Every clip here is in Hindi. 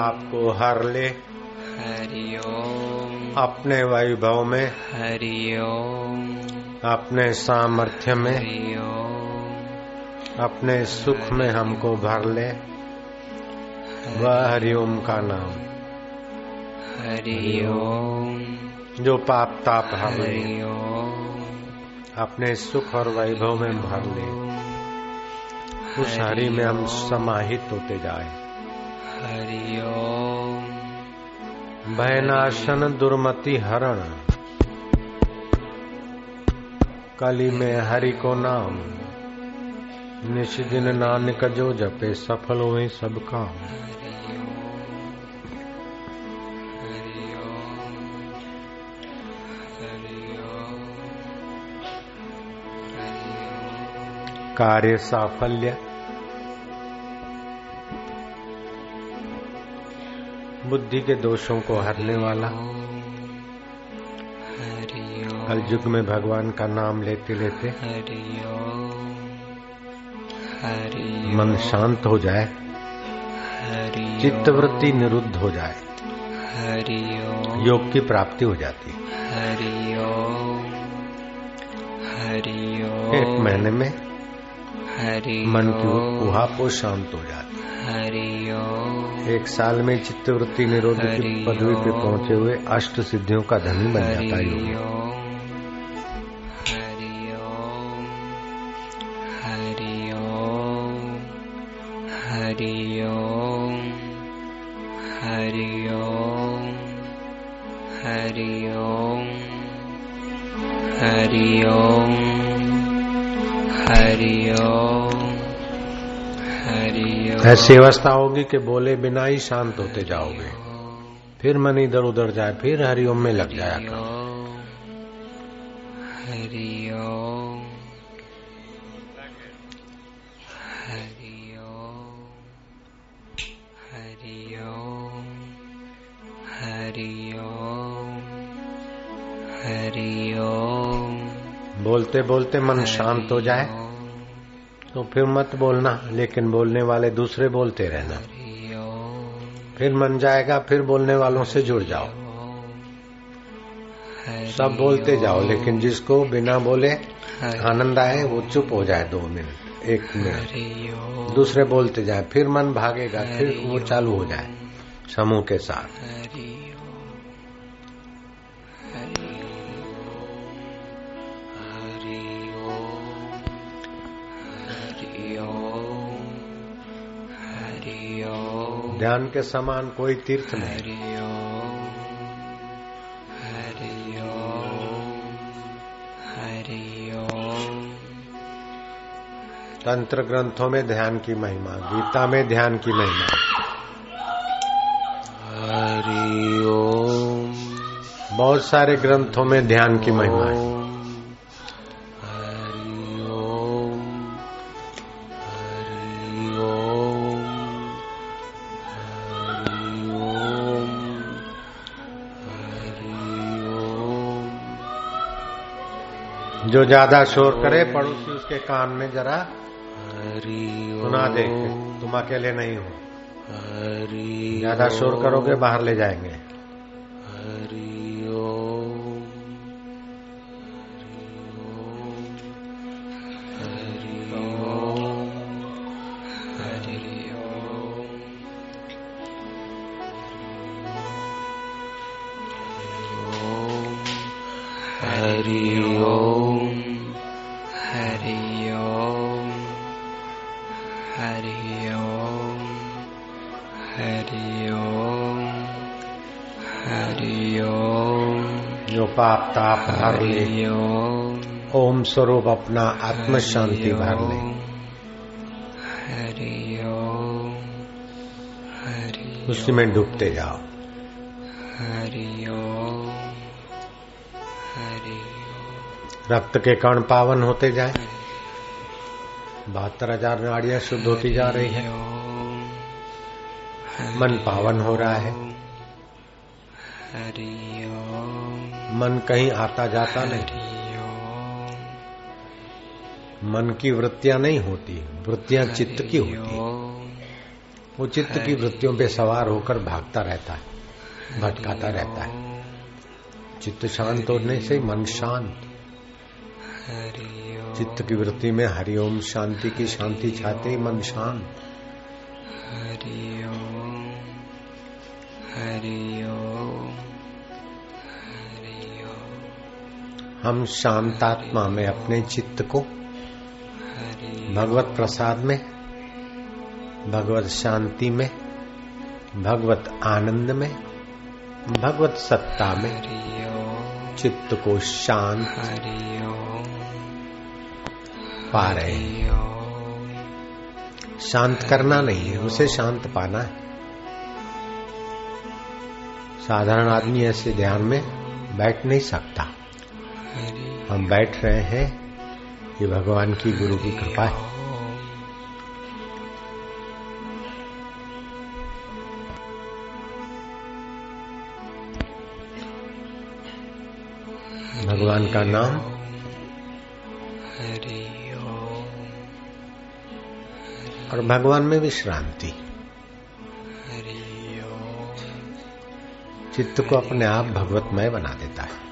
आपको हर ले। हरि ओम। अपने वैभव में। हरि ओम। अपने सामर्थ्य में। हरि ओम। अपने सुख में हमको भर ले। वह हरिओम का नाम। हरि ओम। जो पाप ताप ओम। अपने सुख और वैभव में भर ले। उस हरि में हम समाहित होते जाए। हरि ओम। भयनाशन दुर्मति हरण। कली में हरि को नाम। निश दिन नानक जो जपे सफल हुए सब काम। कार्य साफल्य। बुद्धि के दोषों को हरने वाला। हरि युग में भगवान का नाम लेते लेते मन शांत हो जाए, चित्तवृत्ति निरुद्ध हो जाए, योग की प्राप्ति हो जाती एक महीने में मन की उहापो शांत हो जाती हरि ओम है। एक साल में चित्तवृत्ति निरोध की पदवी पे पहुँचे हुए अष्ट सिद्धियों का धनी बन जाता है हरि योग। ओम हरि ओम हरि ओम हरि ओम हरि ओम ऐसी अवस्था होगी कि बोले बिना ही शांत होते जाओगे। फिर मन इधर उधर जाए फिर हरिओम में लग जाया करो। ओम हरि ओम हरि ओम हरि ओम हरि ओम हरि ओम बोलते बोलते मन शांत हो जाए। तो फिर मत बोलना, लेकिन बोलने वाले दूसरे बोलते रहना। फिर मन जाएगा, फिर बोलने वालों से जुड़ जाओ। सब बोलते जाओ, लेकिन जिसको बिना बोले आनंद आए, वो चुप हो जाए दो मिनट, एक मिनट। दूसरे बोलते जाए, फिर मन भागेगा, फिर वो चालू हो जाए समूह के साथ। ध्यान के समान कोई तीर्थ नहीं। हरि ओम हरि हरि तंत्र ग्रंथों में ध्यान की महिमा गीता में ध्यान की महिमा। हरि ओम। बहुत सारे ग्रंथों में ध्यान की महिमा है। जो ज़्यादा शोर करे पड़ोसी उसके कान में जरा सुना दे तुम अकेले नहीं हो। ज़्यादा शोर करोगे बाहर ले जाएँगे। पाप ताप हर ले ओम स्वरूप अपना आत्म शांति भर ले हरि उसी में डूबते जाओ। रक्त के कण पावन होते जाए। बहत्तर हज़ार नाड़ियाँ शुद्ध होती जा रही है। मन पावन हो रहा है। हरि ओम मन कहीं आता जाता नहीं। मन की वृत्तियाँ नहीं होती वृत्तियाँ चित्त की होती वो चित्त की वृत्तियों पे सवार होकर भागता रहता है भटकाता रहता है। चित्त शांत होने से मन शांत। चित्त की वृत्ति में हरिओम शांति की शांति चाहते ही मन शांत। हरिओम हरिओम हम शांतात्मा में अपने चित्त को भगवत प्रसाद में, भगवत शांति में, भगवत आनंद में, भगवत सत्ता में चित्त को शांत पा रहे हैं। शांत करना नहीं है, उसे शांत पाना है। साधारण आदमी ऐसे ध्यान में बैठ नहीं सकता। हम बैठ रहे हैं ये भगवान की गुरु की कृपा है। भगवान का नाम? और भगवान में विश्रांति। चित्त को अपने आप भगवतमय बना देता है।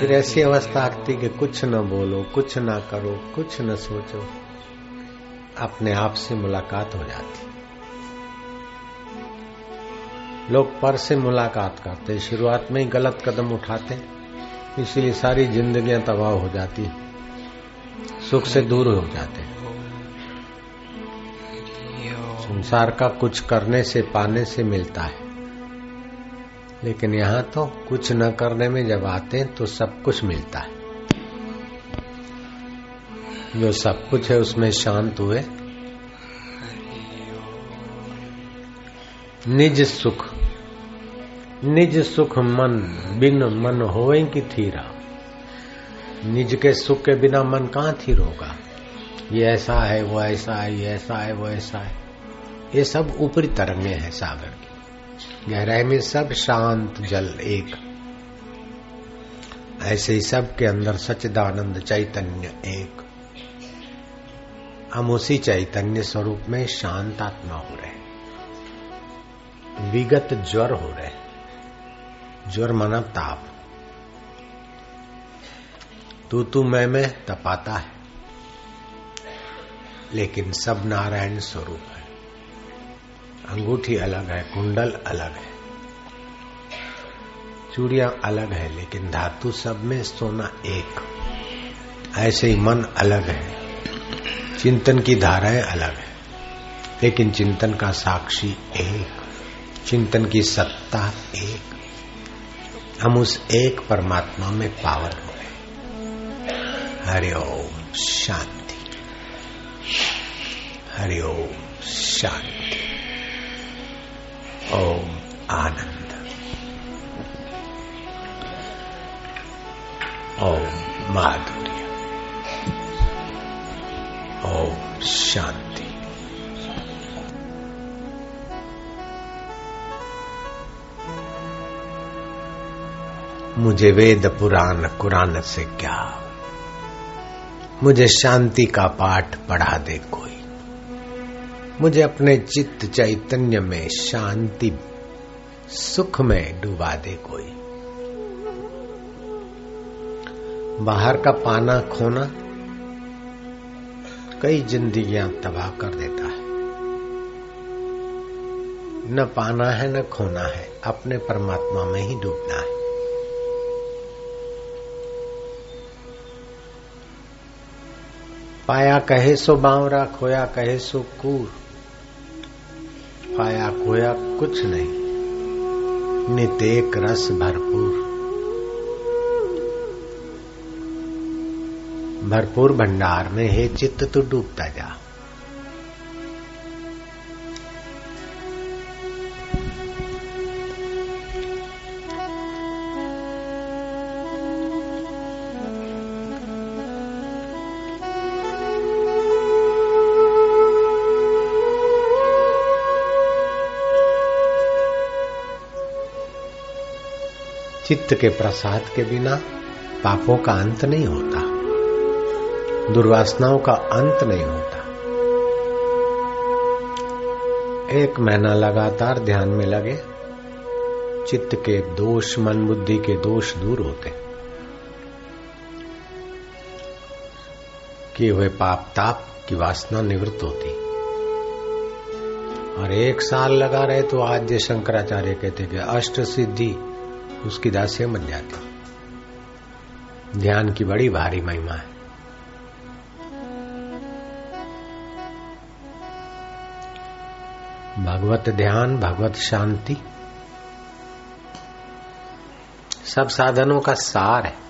फिर ऐसी अवस्था आती कि कुछ न बोलो, कुछ न करो, कुछ न सोचो, अपने आप से मुलाकात हो जाती। लोग पर से मुलाकात करते, शुरुआत में ही गलत कदम उठाते, इसीलिए सारी जिंदगियाँ तबाह हो जाती, सुख से दूर हो जाते। संसार का कुछ करने से, पाने से मिलता है। लेकिन यहाँ तो कुछ न करने में जब आते हैं तो सब कुछ मिलता है। जो सब कुछ है उसमें शांत हुए। निज सुख निज सुख मन, बिन मन होए की थीरा। निज के सुख के बिना मन कहाँ थीर होगा? ये ऐसा है, वो ऐसा है, ये ऐसा है, वो ऐसा है। ये सब ऊपरी तरंगे हैं सागर की। गहराई में सब शांत जल एक। ऐसे ही सब के अंदर सच्चिदानंद चैतन्य एक। हम उसी चैतन्य स्वरूप में शांत आत्मा हो रहे विगत ज्वर हो रहे ज्वर माना ताप। तू तू मैं मैं तपाता है। लेकिन सब नारायण स्वरूप। अंगूठी अलग है, कुंडल अलग है। चूड़िया अलग है, लेकिन धातु सब में सोना एक। ऐसे ही मन अलग है। चिंतन की धाराएँ अलग है, लेकिन चिंतन का साक्षी एक। चिंतन की सत्ता एक। हम उस एक परमात्मा में पावन हो गए। हरिओम शांति। हरिओम शांति। ओम आनंद। ओम माधुर्य। ओम शांति। मुझे वेद पुराण कुरान से क्या? मुझे शांति का पाठ पढ़ा दे कोई मुझे अपने चित्त चैतन्य में शांति, सुख में डुबा दे कोई। बाहर का पाना खोना कई जिंदगियाँ तबाह कर देता है। न पाना है, न खोना है, अपने परमात्मा में ही डूबना है। पाया कहे सो बावरा, खोया कहे सो कूर। पाया खोया कुछ नहीं। नित एक रस भरपूर। भरपूर भंडार में हे चित्त तू डूबता जा। चित्त के प्रसाद के बिना पापों का अंत नहीं होता, दुर्वासनाओं का अंत नहीं होता। एक महीना लगातार ध्यान में लगे, चित्त के दोष, मन बुद्धि के दोष दूर होते। किए हुए पाप, ताप की वासना निवृत्त होती। और एक साल लगा रहे तो आज शंकराचार्य कहते कि अष्ट सिद्धि उसकी दासियाँ बन जाती। ध्यान की बड़ी भारी महिमा है। भगवत ध्यान, भगवत शांति। सब साधनों का सार है।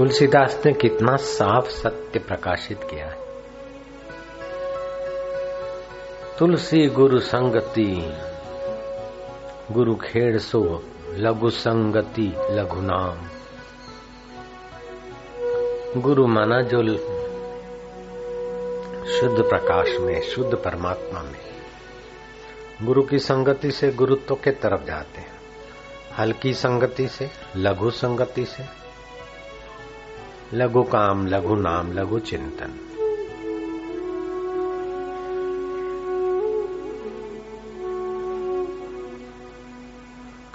तुलसीदास ने कितना साफ़ सत्य प्रकाशित किया है। तुलसी गुरु संगति, गुरु खेड़ सो, लघु संगति, लघु नाम। गुरु माना जो शुद्ध प्रकाश में, शुद्ध परमात्मा में। गुरु की संगति से गुरुत्व के तरफ़ जाते हैं। हल्की संगति से, लघु संगति से लघु काम, लघु नाम, लघु चिंतन।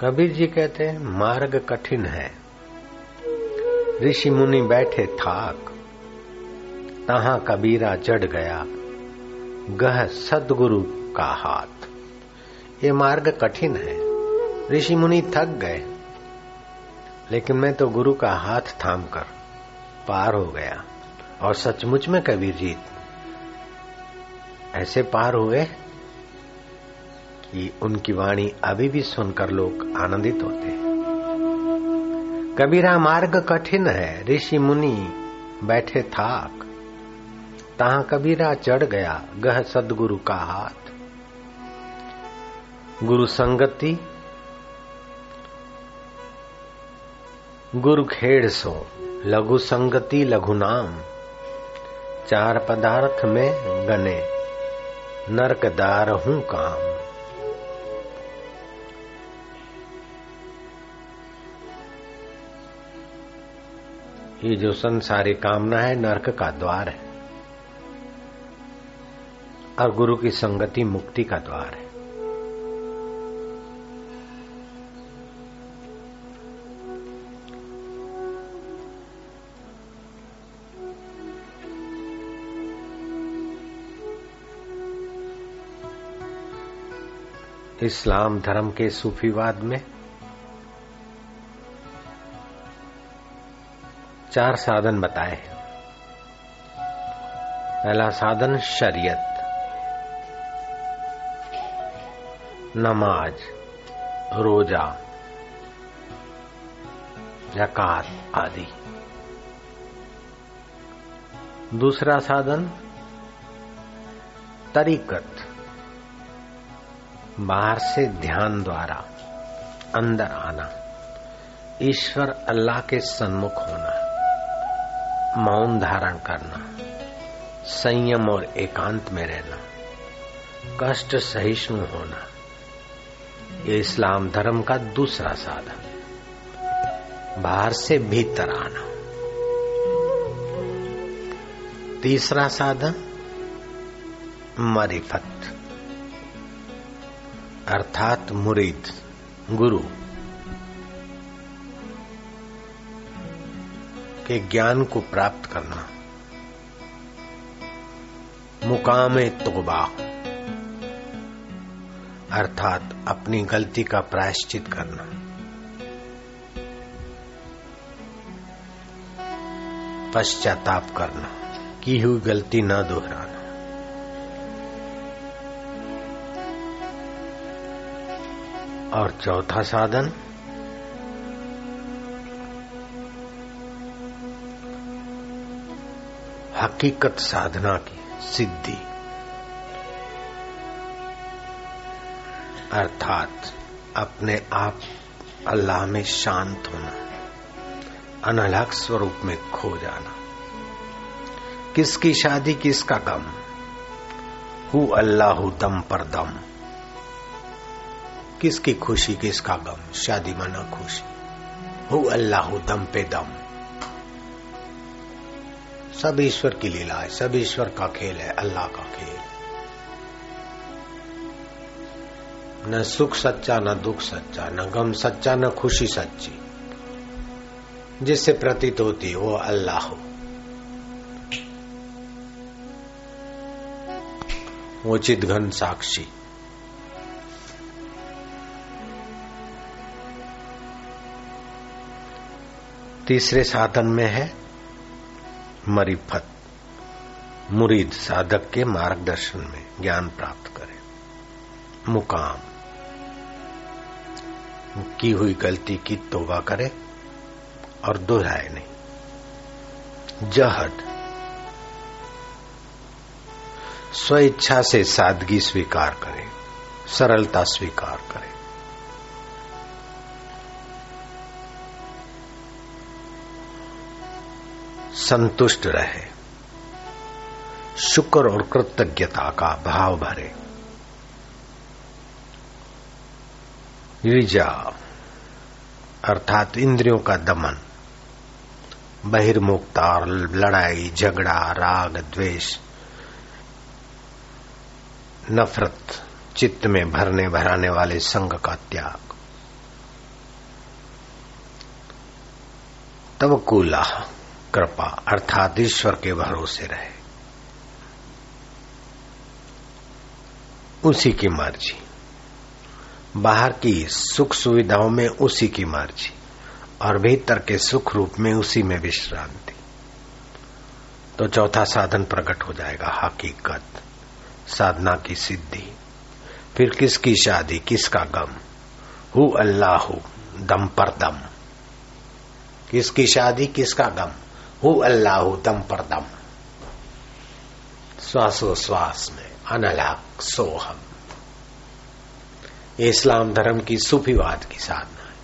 कबीर जी कहते हैं, मार्ग कठिन है। ऋषि मुनि बैठे थाक। तहा कबीरा चढ़ गया। गह सदगुरु का हाथ। ये मार्ग कठिन है। ऋषि मुनि थक गए। लेकिन मैं तो गुरु का हाथ थाम कर पार हो गया। और सचमुच में कबीर जी ऐसे पार हुए कि उनकी वाणी अभी भी सुनकर लोग आनंदित होते हैं। कबीरा मार्ग कठिन है, ऋषि मुनि बैठे थाक। तहा कबीरा चढ़ गया, गह सदगुरु का हाथ। गुरु संगति, गुरु खेड़ सो। लघु संगति लघु नाम चार पदार्थ में गने, नरकदार हूँ काम। ये जो संसारी कामना है, नरक का द्वार है, और गुरु की संगति मुक्ति का द्वार है। इस्लाम धर्म के सूफीवाद में चार साधन बताए हैं। पहला साधन शरीयत, नमाज़, रोजा, जकात आदि। दूसरा साधन तरीकत बाहर से ध्यान द्वारा अंदर आना, ईश्वर अल्लाह के सन्मुख होना, मौन धारण करना, संयम और एकांत में रहना, कष्ट सहिष्णु होना, ये इस्लाम धर्म का दूसरा साधन। बाहर से भीतर आना। तीसरा साधन, मरिफत। अर्थात मुरीद, गुरु। के ज्ञान को प्राप्त करना। मुकाम तोबा। अर्थात अपनी गलती का प्रायश्चित करना। पश्चाताप करना, की हुई गलती न दोहराना और चौथा साधन, हकीकत साधना की सिद्धि, अर्थात अपने आप अल्लाह में शांत होना अनलग स्वरूप में खो जाना। किसकी शादी किसका गम? हु अल्लाह दम पर दम। किसकी खुशी, किसका गम? शादी मना खुशी। हु अल्लाह दम पे दम। सब ईश्वर की लीला है, सब ईश्वर का खेल है, अल्लाह का खेल। न सुख सच्चा, न दुख सच्चा, न गम सच्चा, न खुशी सच्ची। जिससे प्रतीत होती वो अल्लाह हो। वो चित घन साक्षी। तीसरे साधन में है मरीफत। मुरीद साधक के मार्गदर्शन में ज्ञान प्राप्त करे। मुकाम। की हुई गलती की तोबा करे और दोहराए नहीं। जहद। स्व इच्छा से सादगी स्वीकार करे, सरलता स्वीकार करे। संतुष्ट रहे। शुक्र और कृतज्ञता का भाव भरे। ऋजा अर्थात इंद्रियों का दमन, बहिर्मुक्ता और लड़ाई, झगड़ा, राग, द्वेष, नफरत, चित्त में भरने भराने वाले संग का त्याग। तवकुला कृपा अर्थात ईश्वर के भरोसे रहे। उसी की मर्ज़ी। बाहर की सुख सुविधाओं में उसी की मर्ज़ी और भीतर के सुख रूप में उसी में विश्रांति। तो चौथा साधन प्रकट हो जाएगा, हकीकत, साधना की सिद्धि। फिर किसकी शादी, किसका गम? हु अल्लाह, दम पर दम। किसकी शादी, किसका गम? हु अल्लाह दम पर दम। श्वासोश्वास में, अनलाक, सोहम। ये इस्लाम धर्म की सूफीवाद की साधना है।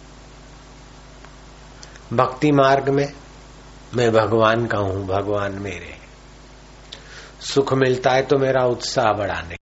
भक्ति मार्ग में, मैं भगवान का हूँ, भगवान मेरे सुख मिलता है तो मेरा उत्साह बढ़ाने